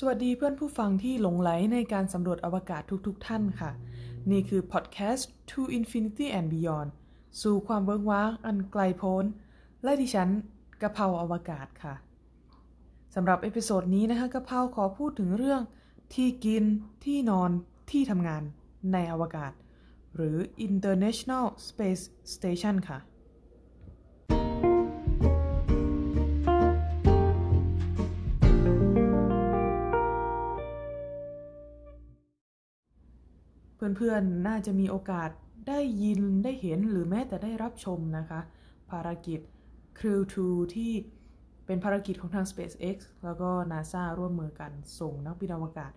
สวัสดีเพื่อนผู้ฟังที่หลงใหลในการสำรวจอวกาศทุกๆท่านค่ะ นี่คือพอดแคสต์ To Infinity and Beyond สู่ความเวิ้งว้างอันไกลโพ้น และดิฉันกะเพราอวกาศค่ะสำหรับ episode นี้นะคะกะเพราขอพูดถึงเรื่องที่กินที่นอนที่ทำงานในอวกาศ หรือ International Space Station ค่ะ เพื่อนๆน่าจะมีโอกาสได้ยินได้เห็นหรือแม้แต่ได้รับชมนะคะ ภารกิจ Crew 2 ที่เป็นภารกิจของทาง SpaceX แล้วก็ NASA ร่วมมือกันส่งนักบินอวกาศ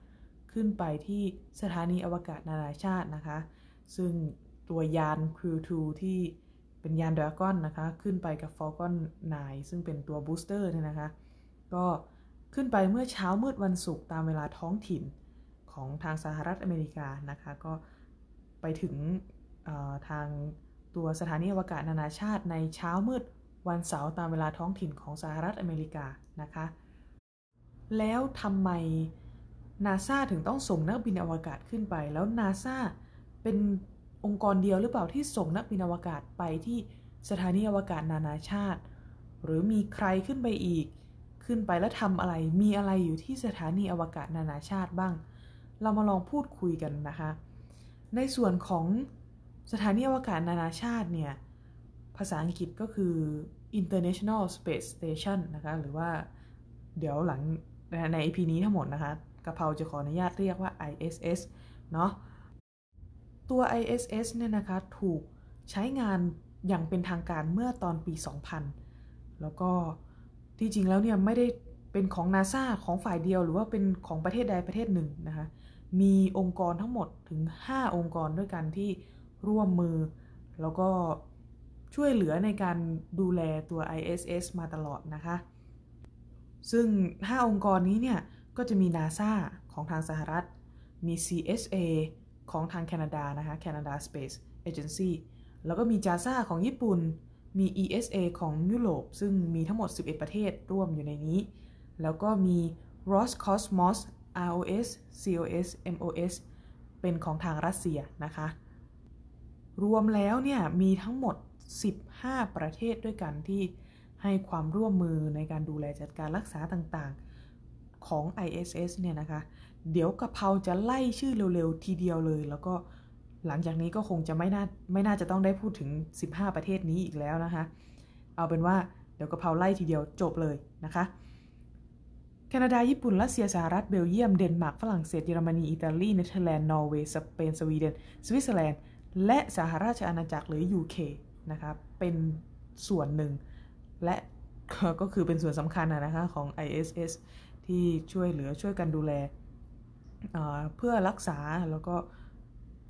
ขึ้นไปที่สถานีอวกาศนานาชาตินะคะ ซึ่งตัวยาน Crew 2 ที่เป็นยาน Dragon นะคะ ขึ้นไปกับ Falcon 9 ซึ่งเป็นตัวบูสเตอร์เนี่ยนะคะ ก็ขึ้นไปเมื่อเช้ามืดวันศุกร์ตามเวลาท้องถิ่น ของทางสหรัฐอเมริกานะคะก็ไปถึงทางตัวสถานีอวกาศนานาชาติในเช้ามืดวันเสาร์ตามเวลาท้องถิ่นของสหรัฐอเมริกานะคะ แล้วทำไมนาซาถึงต้องส่งนักบินอวกาศขึ้นไป แล้วนาซาเป็นองค์กรเดียวหรือเปล่าที่ส่งนักบินอวกาศไปที่สถานีอวกาศนานาชาติ หรือมีใครขึ้นไปอีก ขึ้นไปแล้วทำอะไร มีอะไรอยู่ที่สถานีอวกาศนานาชาติบ้าง เรามาลองพูดคุยกันนะคะ ในส่วนของสถานีอวกาศนานาชาติเนี่ย ภาษาอังกฤษก็คือ International Space Station นะคะ หรือว่าเดี๋ยวหลังใน EP นี้ทั้งหมดนะคะกะเพราจะขออนุญาตเรียกว่า ISS เนาะตัว ISS เนี่ยนะคะ ถูกใช้งานอย่างเป็นทางการเมื่อตอนปี 2000 แล้วก็ที่จริงแล้วเนี่ยไม่ได้เป็นของนาซาของฝ่ายเดียวหรือว่าเป็นของประเทศใดประเทศหนึ่งนะคะ มีองค์กรทั้งหมดถึง 5 องค์กรด้วยกันที่ร่วมมือ แล้วก็ช่วยเหลือในการดูแลตัว ISS มาตลอดนะคะ ซึ่ง 5 องค์กรนี้เนี่ย ก็จะมี NASA ของทางสหรัฐ มี CSA ของทางแคนาดานะคะ Canada Space Agency แล้วก็มี JAXA ของญี่ปุ่น มี ESA ของยุโรป ซึ่งมีทั้งหมด 11 ประเทศร่วมอยู่ในนี้ แล้วก็มี Roscosmos ROS COS MOS เป็นของทางรัสเซียนะคะ รวมแล้วเนี่ยมีทั้งหมด 15 ประเทศด้วยกันที่ให้ความร่วมมือในการดูแลจัดการรักษาต่างๆของ ISS เนี่ยนะคะ เดี๋ยวกะเพราจะไล่ชื่อเร็วๆ ทีเดียวเลย แล้วก็หลังจากนี้ก็คงจะไม่น่าไม่น่าจะต้องได้พูดถึง 15 ประเทศนี้อีกแล้วนะคะ เอาเป็นว่าเดี๋ยวกะเพราไล่ทีเดียวจบเลยนะคะ แคนาดา ญี่ปุ่น รัสเซีย สหรัฐ เบลเยียม เดนมาร์ก ฝรั่งเศส เยอรมนี อิตาลี เนเธอร์แลนด์ นอร์เวย์ สเปน สวีเดน สวิตเซอร์แลนด์ และสหราชอาณาจักรหรือ UK นะคะเป็นส่วนหนึ่ง และก็คือเป็นส่วนสำคัญนะคะของ ISS ที่ช่วยเหลือช่วยกันดูแลเพื่อรักษาแล้วก็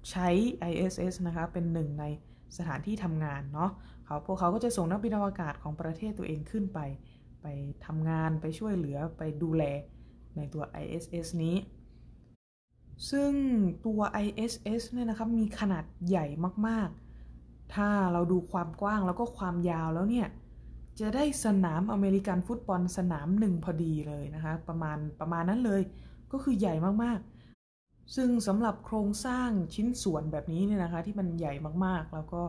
ใช้ ISS นะคะเป็นหนึ่งในสถานที่ทำงานเนาะเขาพวกเขาก็จะส่งนักบินอวกาศของประเทศตัวเองขึ้นไป ไปทำงานไปช่วยเหลือไปดูแลในตัว ISS นี้ ซึ่งตัว ISS เนี่ยนะครับมีขนาดใหญ่มากๆ ถ้าเราดูความกว้างแล้วก็ความยาวแล้วเนี่ย จะได้สนามอเมริกันฟุตบอลสนามหนึ่งพอดีเลยนะคะประมาณประมาณนั้นเลย ก็คือใหญ่มากๆ ซึ่งสำหรับโครงสร้างชิ้นส่วนแบบนี้เนี่ยนะคะที่มันใหญ่มากๆแล้วก็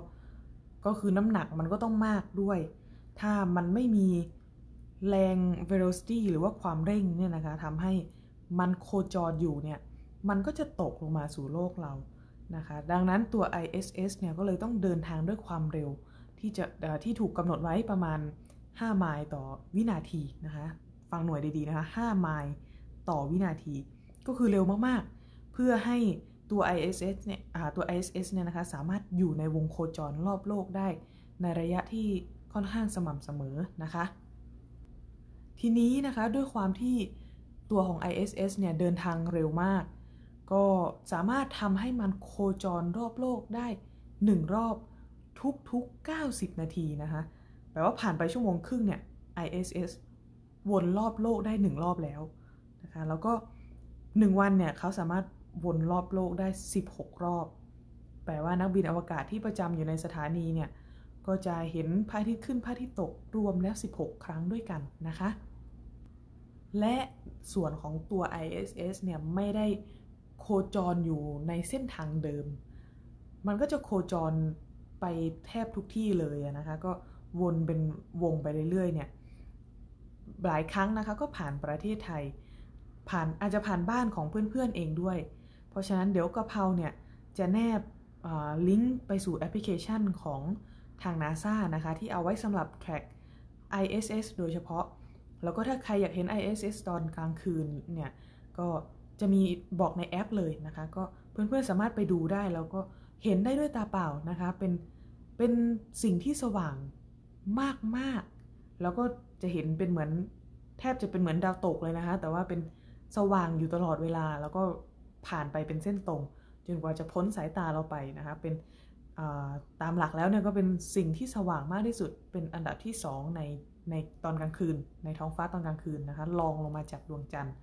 ก็คือน้ำหนักมันก็ต้องมากด้วย ถ้ามันไม่มี แรง velocity หรือว่าความเร่งเนี่ยนะคะทำให้มันโคจรอยู่เนี่ย มันก็จะตกลงมาสู่โลกเรานะคะ ดังนั้นตัว ISS เนี่ยก็เลยต้องเดินทางด้วยความเร็วที่จะที่ถูกกำหนดไว้ประมาณ 5 ไมล์ต่อวินาทีนะคะ ฟังหน่วยดีๆนะคะ 5 ไมล์ต่อวินาที ก็คือเร็วมากๆ เพื่อให้ตัว ISS เนี่ยตัว ISS เนี่ยนะคะสามารถอยู่ในวงโคจรรอบโลกได้ ในระยะที่ค่อนข้างสม่ำเสมอนะคะ ทีนี้นะคะด้วยความที่ตัวของ ISS เนี่ยเดินทางเร็วมาก ก็สามารถทำให้มันโคจรรอบโลกได้ 1 รอบทุกๆ 90 นาทีนะคะแปลว่าผ่านไปชั่วโมงครึ่งเนี่ย ISS วนรอบโลกได้ 1 รอบแล้วนะคะแล้วก็ 1 วันเนี่ยเขาสามารถวนรอบโลกได้ 16 รอบ แปลว่านักบินอวกาศที่ประจำอยู่ในสถานีเนี่ย ก็จะเห็นพระอาทิตย์ขึ้นพระอาทิตย์ตกรวมแล้ว 16 ครั้งด้วยกันนะคะ และส่วนของตัว ISS เนี่ยไม่ได้โคจรอยู่ในเส้นทางเดิม มันก็จะโคจรไปแทบทุกที่เลยนะคะ ก็วนเป็นวงไปเรื่อยๆเนี่ย หลายครั้งนะคะก็ผ่านประเทศไทย ผ่านอาจจะผ่านบ้านของเพื่อนๆเองด้วย เพราะฉะนั้นเดี๋ยวกะเพราเนี่ยจะแนบลิงก์ไปสู่แอปพลิเคชันของทาง NASA นะคะ ที่เอาไว้สำหรับ track ISS โดยเฉพาะ แล้วก็ถ้าใครอยากเห็น ISS ตอนกลางคืนเนี่ย ก็จะมีบอกในแอปเลยนะคะ ก็เพื่อนๆสามารถไปดูได้แล้วก็เห็นได้ด้วยตาเปล่านะคะ เป็นเป็นสิ่งที่สว่างมากๆ แล้วก็จะเห็นเป็นเหมือนแทบจะเป็นเหมือนดาวตกเลยนะคะ แต่ว่าเป็นสว่างอยู่ตลอดเวลา แล้วก็ผ่านไปเป็นเส้นตรง จนกว่าจะพ้นสายตาเราไปนะคะ เป็นตามหลักแล้วเนี่ยก็เป็นสิ่งที่สว่างมากที่สุดเป็นอันดับที่ 2 ใน ในตอนกลางคืน ในท้องฟ้าตอนกลางคืนนะคะลองลงมาจากดวงจันทร์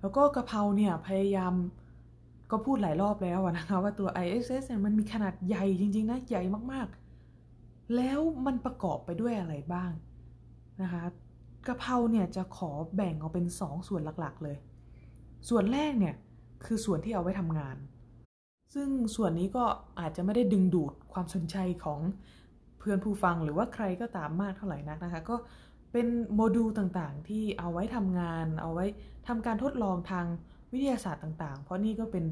แล้วก็กระเพราเนี่ยพยายามก็พูดหลายรอบแล้วนะคะว่าตัว ISS เนี่ยมันมีขนาดใหญ่จริง ๆ นะ ใหญ่มากๆ แล้วมันประกอบไปด้วยอะไรบ้างนะคะกระเพราเนี่ยจะขอแบ่งออกเป็น 2ส่วนหลักๆเลย ส่วนแรกเนี่ยคือส่วนที่เอาไว้ทำงาน ซึ่งส่วนนี้ก็อาจจะไม่ได้ดึงดูดความสนใจของ พื่อนผู้ฟังหรือว่าใครก็ตามมากเท่าไหร่นักนะคะ ก็เป็นโมดูลต่างๆ ที่เอาไว้ทำงาน เอาไว้ทำการทดลองทางวิทยาศาสตร์ต่างๆ เพราะนี่ก็เป็น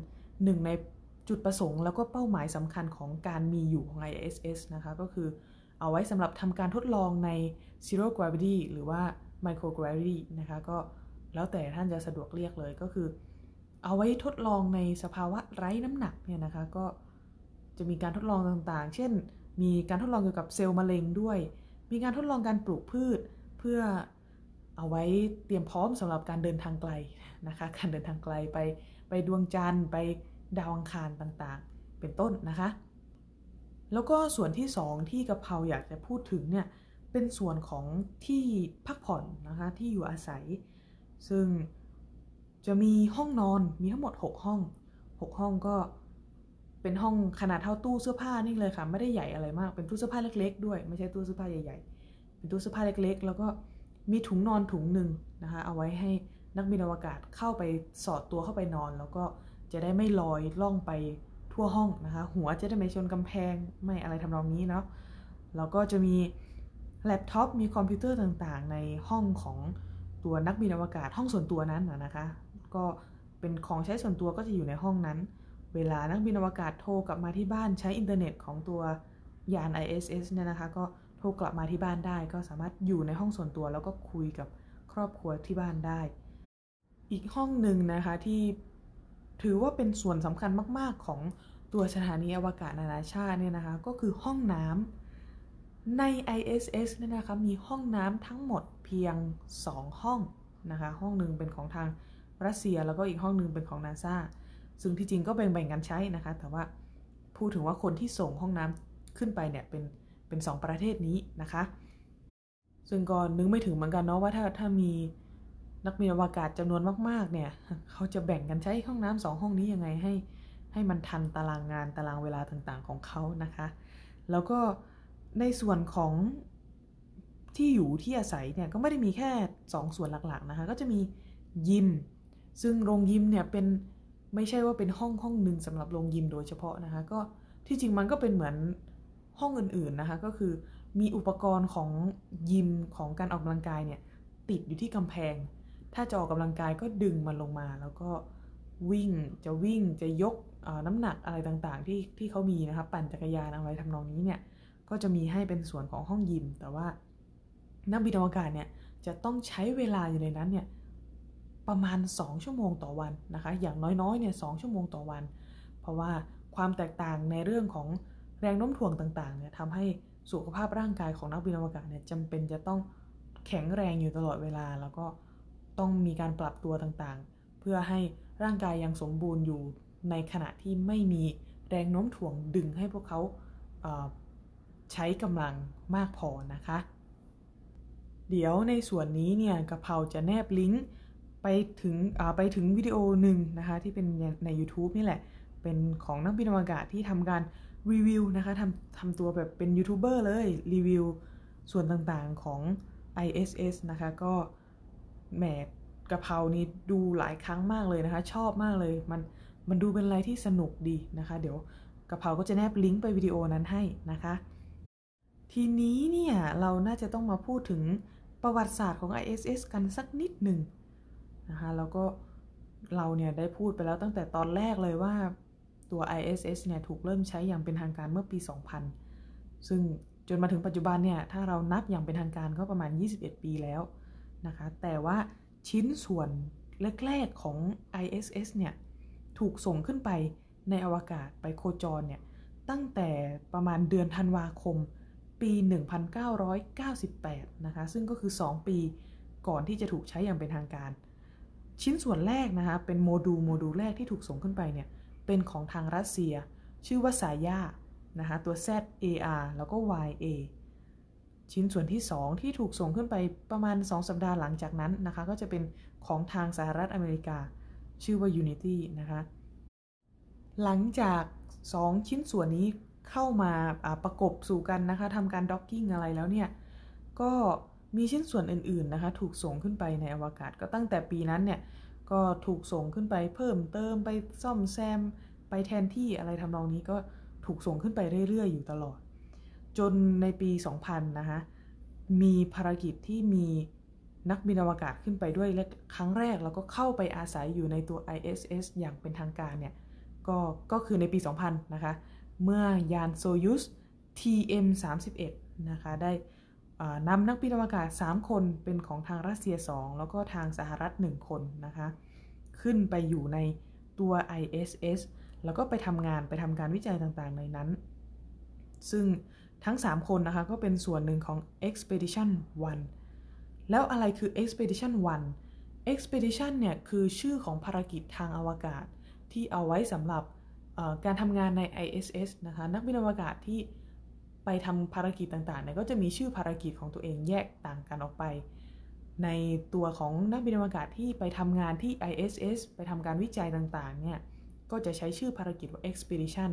หนึ่งในจุดประสงค์ แล้วก็เป้าหมายสำคัญของการมีอยู่ของ ISS นะคะ ก็คือเอาไว้สำหรับทำการทดลองใน zero gravity หรือว่า micro gravity นะคะก็แล้วแต่ท่านจะสะดวกเรียกเลยก็คือ เอาไว้ทดลองในสภาวะไร้น้ำหนักเนี่ยนะคะก็จะมีการทดลองต่างๆ เช่น มีการทดลองเกี่ยวกับเซลล์มะเร็งด้วย มีการทดลองการปลูกพืชเพื่อเอาไว้เตรียมพร้อมสำหรับการเดินทางไกลนะคะ การเดินทางไกลไปไปดวงจันทร์ไปดาวอังคารต่างๆ เป็นต้นนะคะ แล้วก็ส่วนที่ 2 ที่กะเพราอยากจะพูดถึงเนี่ยเป็นส่วนของที่พักผ่อนนะคะที่อยู่อาศัย ซึ่งจะมีห้องนอนมีทั้งหมด 6 ห้อง 6 ห้องก็ เป็นห้องขนาดเท่าตู้เสื้อผ้านี่เลยค่ะ ไม่ได้ใหญ่อะไรมาก เป็นตู้เสื้อผ้าเล็ก ๆ ด้วย ไม่ใช่ตู้เสื้อผ้าใหญ่ๆ เป็นตู้เสื้อผ้าเล็ก ๆ แล้วก็มีถุงนอนถุงหนึ่งนะคะ เอาไว้ให้นักบินอวกาศเข้าไปสอดตัวเข้าไปนอน แล้วก็จะได้ไม่ลอยล่องไปทั่วห้องนะคะ หัวจะได้ไม่ชนกำแพงไม่อะไรทำนองนี้เนาะ แล้วก็จะมีแล็ปท็อปมีคอมพิวเตอร์ต่างๆ ในห้องของตัวนักบินอวกาศห้องส่วนตัวนั้นนะคะ ก็เป็นของใช้ส่วนตัวก็จะอยู่ในห้องนั้น เวลานักบินอวกาศโทรกลับมาที่บ้านใช้อินเทอร์เน็ตของตัวยาน ISS เนี่ยนะคะ ก็โทรกลับมาที่บ้านได้ ก็สามารถอยู่ในห้องส่วนตัว แล้วก็คุยกับครอบครัวที่บ้านได้ อีกห้องหนึ่งนะคะที่ถือว่าเป็นส่วนสำคัญมาก ๆ ของตัวสถานีอวกาศนานาชาติเนี่ยนะคะ ก็คือห้องน้ำใน ISS เนี่ยนะคะมีห้องน้ำทั้งหมดเพียง 2 ห้องนะคะ ห้องหนึ่งเป็นของทางรัสเซียแล้วก็อีกห้องหนึ่งเป็นของนาซา ซึ่งที่จริงก็แบ่งๆกันใช้นะคะ แต่ว่าพูดถึงว่าคนที่ส่งห้องน้ำขึ้นไปเนี่ยเป็นเป็นสประเทศนี้นะคะ ซึ่งก็นึกไม่ถึงเหมือนกันเนาะว่าถ้าถ้ามีนักบินอวกาศจำนวนมากๆเนี่ยเขาจะแบ่งกันใช้ห้องน้ำสองห้องนี้ยังไงให้ให้มันทันตารางงานตารางเวลาต่างๆของเขานะคะ แล้วก็ในส่วนของที่อยู่ที่อาศัยเนี่ยก็ไม่ได้มีแค่ 2 ส่วนหลักๆนะคะ ก็จะมียิม ซึ่งโรงยิมเนี่ยเป็น ไม่ใช่ว่าเป็นห้องห้องหนึ่งสำหรับโรงยิมโดยเฉพาะนะคะ ก็ที่จริงมันก็เป็นเหมือนห้องอื่นๆนะคะ ก็คือมีอุปกรณ์ของยิมของการออกกำลังกายเนี่ยติดอยู่ที่กำแพง ถ้าจะออกกำลังกายก็ดึงมันลงมา แล้วก็วิ่งจะวิ่งจะยกน้ำหนักอะไรต่างๆ ที่ที่เขามีนะครับปั่นจักรยานอะไรทำนองนี้เนี่ยก็จะมีให้เป็นส่วนของห้องยิม แต่ว่านักบินอวกาศเนี่ยจะต้องใช้เวลาอยู่ในนั้นเนี่ย ประมาณ 2 ชั่วโมงต่อวันนะคะ อย่างน้อยๆเนี่ยสชั่วโมงต่อวัน เพราะว่าความแตกต่างในเรื่องของแรงโน้มถ่วงต่างๆเนี่ยทำให้สุขภาพร่างกายของนักบินอวกาศเนี่ยจำเป็นจะต้องแข็งแรงอยู่ตลอดเวลา แล้วก็ต้องมีการปรับตัวต่างๆ เพื่อให้ร่างกายยังสมบูรณ์อยู่ในขณะที่ไม่มีแรงโน้มถ่วงดึงให้พวกเขาใช้กำลังมากพอนะคะ เดี๋ยวในส่วนนี้เนี่ยกระเพราจะแนบลิงก์ ไปถึงไปถึงวิดีโอหนึ่งนะคะที่เป็นใน YouTube นี่แหละ เป็นของนักบินอวกาศที่ทำการรีวิวนะคะทำทำตัวแบบเป็นยูทูบเบอร์เลยรีวิวส่วนต่างๆของ ISS นะคะ ก็แหมกะเพรานี่ดูหลายครั้งมากเลยนะคะ ชอบมากเลยมันมันดูเป็นอะไรที่สนุกดีนะคะ เดี๋ยวกะเพราก็จะแนบลิงก์ไปวิดีโอนั้นให้นะคะ ทีนี้เนี่ยเราน่าจะต้องมาพูดถึงประวัติศาสตร์ของ ISS กันสักนิดหนึ่ง นะคะแล้วก็เราเนี่ยได้พูดไปแล้วตั้งแต่ตอนแรกเลยว่าตัว ISS เนี่ยถูกเริ่มใช้อย่างเป็นทางการเมื่อปี 2000 ซึ่งจนมาถึงปัจจุบันเนี่ยถ้าเรานับอย่างเป็นทางการก็ประมาณ 21 ปีแล้วนะคะแต่ว่าชิ้นส่วนแรกๆของ ISS เนี่ยถูกส่งขึ้นไปในอวกาศไปโคจรเนี่ยตั้งแต่ประมาณเดือนธันวาคมปี 1998 นะคะซึ่งก็คือ 2 ปีก่อนที่จะถูกใช้อย่างเป็นทางการ ชิ้นส่วนแรกนะคะเป็นโมดูลโมดูลแรกที่ถูกส่งขึ้นไปเนี่ยเป็นของทางรัสเซีย ชื่อว่า Zarya นะคะตัว ZAR แล้วก็ YA ชิ้นส่วนที่ 2 ที่ถูกส่งขึ้นไปประมาณ 2 สัปดาห์หลังจากนั้นนะคะก็จะเป็นของทางสหรัฐอเมริกา ชื่อว่า Unity นะคะหลังจาก 2 ชิ้นส่วนนี้เข้ามาประกบสู่กันนะคะทำการด็อกกิ้งอะไรแล้วเนี่ยก็ มีชิ้นส่วนอื่นๆนะคะ ถูกส่งขึ้นไปในอวกาศก็ตั้งแต่ปีนั้นเนี่ย ก็ถูกส่งขึ้นไปเพิ่มเติมไปซ่อมแซม ไปแทนที่อะไรทำนองนี้ก็ถูกส่งขึ้นไปเรื่อยๆ อยู่ตลอด จนในปี 2000 นะคะมีภารกิจที่มีนักบินอวกาศขึ้นไปด้วยและครั้งแรกแล้วก็เข้าไปอาศัยอยู่ในตัว ISS อย่างเป็นทางการเนี่ยก็ก็คือในปี 2000 นะคะ เมื่อยานโซยุส TM31 นะคะได้ นำนักบินอวกาศ 3 คนเป็นของทางรัสเซีย 2 แล้วก็ทางสหรัฐ 1 คนนะคะ ขึ้นไปอยู่ในตัว ISS แล้วก็ไปทำงานไปทำการวิจัยต่างๆ ในนั้น ซึ่งทั้ง 3 คนนะคะ ก็เป็นส่วนหนึ่งของ Expedition 1 แล้วอะไรคือ Expedition 1 Expedition เนี่ย คือชื่อของภารกิจทางอวกาศที่เอาไว้สำหรับการทำงานใน ISS นะคะ นักบินอวกาศที่ ไปทำภารกิจต่างๆเนี่ยก็จะมีชื่อภารกิจของตัวเองแยกต่างกันออกไป ในตัวของนักบินอวกาศที่ไปทำงานที่ ISS ไปทำการวิจัยต่างๆเนี่ยก็จะใช้ชื่อภารกิจว่า Expedition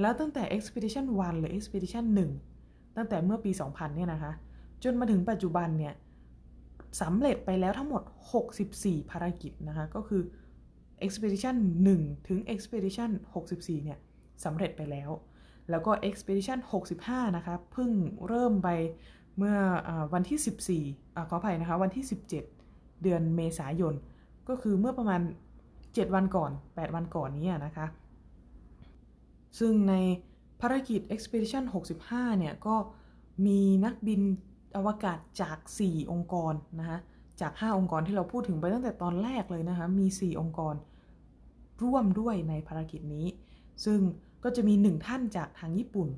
แล้วตั้งแต่ Expedition 1 หรือ Expedition 1 ตั้งแต่เมื่อปี 2000 เนี่ยนะคะ จนมาถึงปัจจุบันเนี่ยสำเร็จไปแล้วทั้งหมด 64 ภารกิจนะคะ ก็คือ Expedition 1 ถึง Expedition 64 เนี่ยสำเร็จไปแล้ว แล้วก็ Expedition 65 นะคะเพิ่งเริ่มไปเมื่ออวันที่ 14อขออภัยนะคะ วันที่ 17 เดือนเมษายน ก็คือเมื่อประมาณ 7 วันก่อน 8 วันก่อนนี้นะคะ ซึ่งในภารกิจ Expedition 65 เนี่ย ก็มีนักบินอวกาศจาก 4 องค์กรนะคะจาก 5 องค์กรที่เราพูดถึงไปตั้งแต่ตอนแรกเลยนะคะ มี 4 องค์กรร่วมด้วยในภารกิจนี้ ซึ่ง ก็จะมี1ท่านจากทางญี่ปุ่น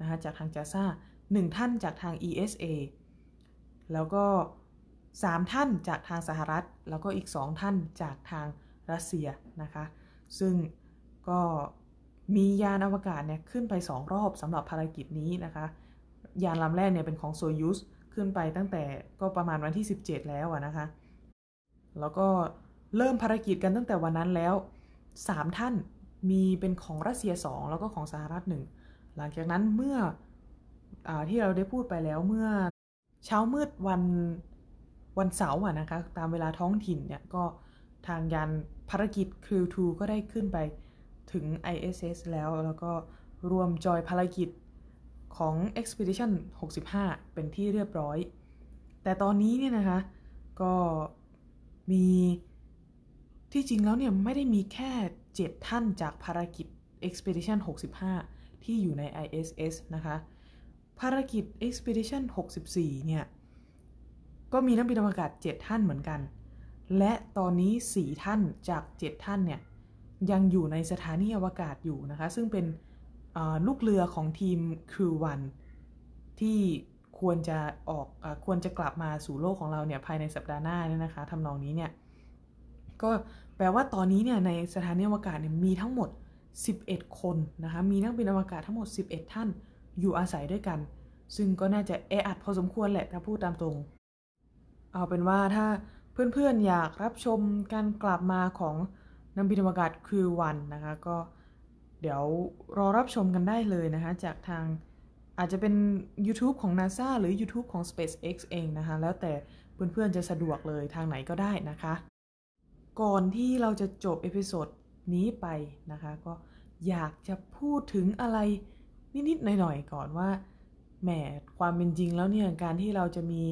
นะคะจากทางจาซ่า1ท่านจากทาง ESA แล้วก็3ท่านจากทางสหรัฐ แล้วก็อีก2ท่านจากทางรัสเซียนะคะ ซึ่งก็มียานอวกาศเนี่ยขึ้นไป2รอบสำหรับภารกิจนี้นะคะ ยานลำแรกเนี่ยเป็นของโซยุสขึ้นไปตั้งแต่ก็ประมาณวันที่ 17 แล้วนะคะ แล้วก็เริ่มภารกิจกันตั้งแต่วันนั้นแล้ว 3 ท่าน มีเป็นของรัสเซีย 2 แล้วก็ของสหรัฐหนึ่งหลังจากนั้นเมื่ออที่เราได้พูดไปแล้วเมื่อเช้ามืดวันวันเสาร์นะคะตามเวลาท้องถิ่นเนี่ยก็ทางยานภารกิจ Crew 2 ก็ได้ขึ้นไปถึง ISS แล้วแล้วก็รวมจอยภารกิจของ Expedition 65 เป็นที่เรียบร้อย แต่ตอนนี้เนี่ยนะคะก็มีที่จริงแล้วเนี่ยไม่ได้มีแค่ 7 ท่านจากภารกิจ Expedition 65 ที่อยู่ใน ISS นะคะ ภารกิจ Expedition 64 เนี่ย ก็มีนักบินอวกาศ 7 ท่านเหมือนกัน และตอนนี้ 4 ท่านจาก 7 ท่านเนี่ย ยังอยู่ในสถานีอวกาศอยู่นะคะ ซึ่งเป็นลูกเรือของทีม Crew 1 ที่ควรจะออกอควรจะกลับมาสู่โลกของเราเนี่ยภายในสัปดาห์หน้าเนี่ยนะคะทำนองนี้เนี่ย ก็แปลว่าตอนนี้เนี่ยในสถานีอวกาศเนี่ยมีทั้งหมด 11 คนนะคะมีนักบินอวกาศทั้งหมด 11 ท่านอยู่อาศัยด้วยกัน ซึ่งก็น่าจะแออัดพอสมควรแหละถ้าพูดตามตรง เอาเป็นว่าถ้าเพื่อนๆอยากรับชมการกลับมาของนักบินอวกาศคือวันนะคะก็เดี๋ยวรอรับชมกันได้เลยนะคะจากทางอาจจะเป็น YouTube ของ NASA หรือ YouTube ของ SpaceX เองนะคะ แล้วแต่เพื่อนๆจะสะดวกเลยทางไหนก็ได้นะคะ ก่อนที่เราจะจบเอพิโซดนี้ไปนะคะ ก็อยากจะพูดถึงอะไรนิดๆหน่อยๆก่อนว่าแหมความเป็นจริงแล้วเนี่ยการที่เราจะมี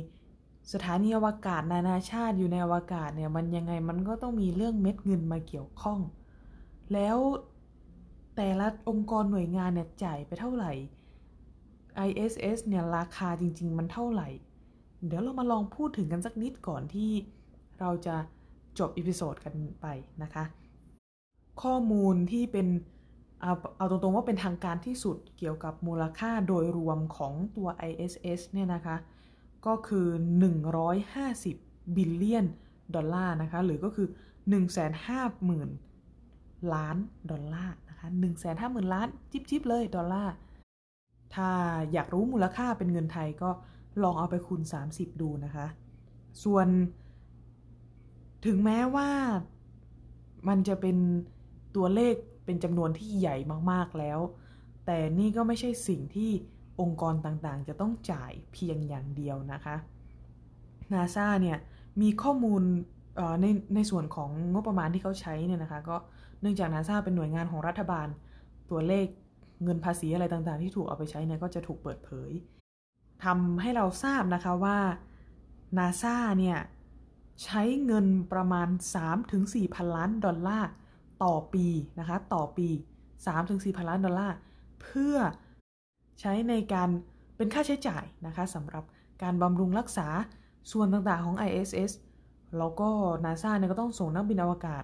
สถานีอวกาศนานาชาติอยู่ในอวกาศเนี่ยมันยังไงมันก็ต้องมีเรื่องเม็ดเงินมาเกี่ยวข้อง แล้วแต่ละองค์กรหน่วยงานเนี่ยจ่ายไปเท่าไหร่ ISS เนี่ยราคาจริง ๆ มันเท่าไหร่ เดี๋ยวเรามาลองพูดถึงกันสักนิดก่อนที่เราจะ จบ episode กันไปนะคะ ข้อมูลที่เป็นเอาเอาตรงๆว่าเป็นทางการที่สุดเกี่ยวกับมูลค่าโดยรวมของตัว ISS เนี่ยนะคะ ก็คือ 150 billionดอลลาร์นะคะ หรือก็คือ 150,000 ล้านดอลลาร์นะคะ150,000 ล้านจิบๆเลยดอลลาร์ ถ้าอยากรู้มูลค่าเป็นเงินไทยก็ลองเอาไปคูณ 30 ดูนะคะ ส่วน ถึงแม้ว่ามันจะเป็นตัวเลขเป็นจำนวนที่ใหญ่มากๆแล้ว แต่นี่ก็ไม่ใช่สิ่งที่องค์กรต่างๆ จะต้องจ่ายเพียงอย่างเดียวนะคะ NASA เนี่ยมีข้อมูลในในส่วนของงบประมาณที่เขาใช้เนี่ยนะคะก็เนื่องจาก NASA เป็นหน่วยงานของรัฐบาล ตัวเลขเงินภาษีอะไรต่างๆ ที่ถูกเอาไปใช้เนี่ยก็จะถูกเปิดเผยทำให้เราทราบนะคะว่า NASA เนี่ย ใช้เงินประมาณ 3-4พันล้านดอลลาร์ต่อปีนะคะต่อปี 3-4พันล้านดอลลาร์เพื่อใช้ในการเป็นค่าใช้จ่ายนะคะสำหรับการบำรุงรักษาส่วนต่างๆของ ISS แล้วก็ NASA เนี่ยก็ต้องส่งนักบินอวกาศ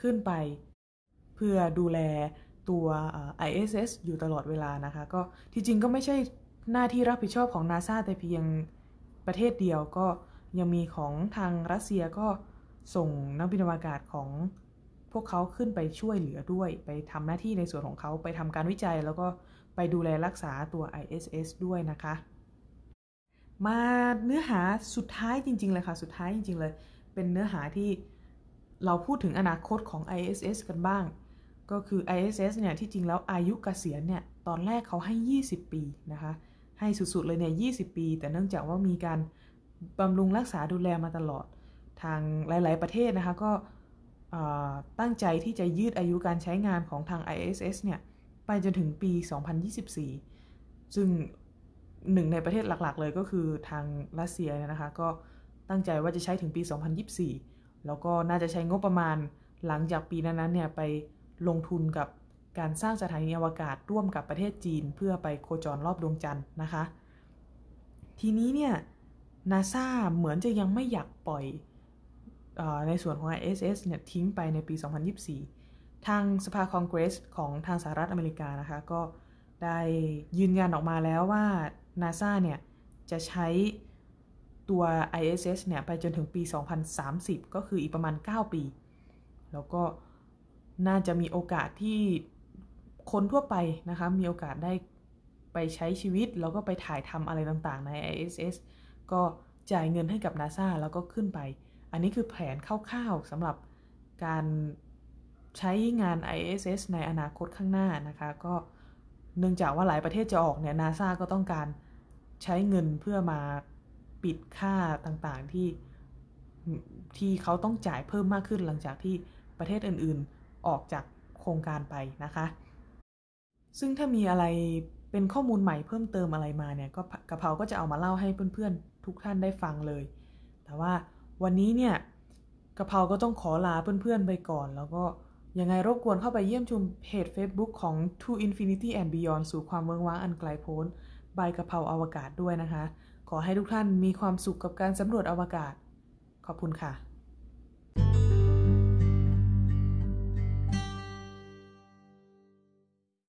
ขึ้นไป เพื่อดูแลตัว ISS อยู่ตลอดเวลานะคะ ก็ที่จริงก็ไม่ใช่หน้าที่รับผิดชอบของ NASA แต่เพียงประเทศเดียวก็ ยังมีของทางรัสเซียก็ส่งนักบินอวกาศของพวกเขาขึ้นไปช่วยเหลือด้วย ไปทำหน้าที่ในส่วนของเขาไปทำการวิจัย แล้วก็ไปดูแลรักษาตัว ISS ด้วยนะคะ มาเนื้อหาสุดท้ายจริง ๆ เลยค่ะ สุดท้ายจริง ๆ เลย เป็นเนื้อหาที่เราพูดถึงอนาคตของ ISS กันบ้าง ก็คือ ISS เนี่ย ที่จริงแล้วอายุกเกษียณเนี่ย ตอนแรกเขาให้ 20 ปีนะคะ ให้สุด ๆ เลยเนี่ย 20 ปี แต่เนื่องจากว่ามีการ บำรุงรักษาดูแลมาตลอดทางหลาย ๆ ประเทศนะคะก็ตั้งใจที่จะยืดอายุการใช้งานของทาง ISS เนี่ย ไปจนถึงปี 2024 ซึ่งหนึ่งในประเทศหลัก ๆ เลยก็คือทางรัสเซียนะคะ ก็ตั้งใจว่าจะใช้ถึงปี 2024 แล้วก็น่าจะใช้งบประมาณหลังจากปีนั้นๆเนี่ยไปลงทุนกับการสร้างสถานีอวกาศร่วมกับประเทศจีน เพื่อไปโคจรรอบดวงจันทร์นะคะ ทีนี้เนี่ย นาซาเหมือนจะยังไม่อยากปล่อยในส่วนของ ISS เนี่ยทิ้งไปในปี 2024 ทางสภาคองเกรสของทางสหรัฐอเมริกานะคะ ก็ได้ยืนยันออกมาแล้วว่า NASA เนี่ยจะใช้ตัว ISS เนี่ยไปจนถึงปี 2030 ก็คืออีกประมาณ 9 ปี แล้วก็น่าจะมีโอกาสที่คนทั่วไปนะคะ มีโอกาสได้ไปใช้ชีวิต แล้วก็ไปถ่ายทำอะไรต่างๆใน ISS ก็จ่ายเงินให้กับ NASA แล้วก็ขึ้นไป อันนี้คือแผนคร่าวๆสำหรับการใช้งาน ISS ในอนาคตข้างหน้านะคะ ก็เนื่องจากว่าหลายประเทศจะออกเนี่ยนาซาก็ต้องการใช้เงินเพื่อมาปิดค่าต่างๆที่ที่เขาต้องจ่ายเพิ่มมากขึ้นหลังจากที่ประเทศอื่นๆออกจากโครงการไปนะคะ ซึ่งถ้ามีอะไรเป็นข้อมูลใหม่เพิ่มเติมอะไรมาเนี่ยก็กระเพราก็จะเอามาเล่าให้เพื่อนๆ ทุกท่านได้ฟังเลย แต่ว่าวันนี้เนี่ยกะเพราก็ต้องขอลาเพื่อนๆไปก่อน แล้วก็ยังไงรบกวนเข้าไปเยี่ยมชมเพจ Facebook ของ To Infinity and Beyond สู่ความเมืองว้างอันไกลโพ้นบายกะเพราอวกาศด้วยนะคะ ขอให้ทุกท่านมีความสุขกับการสำรวจอวกาศ ขอบคุณค่ะ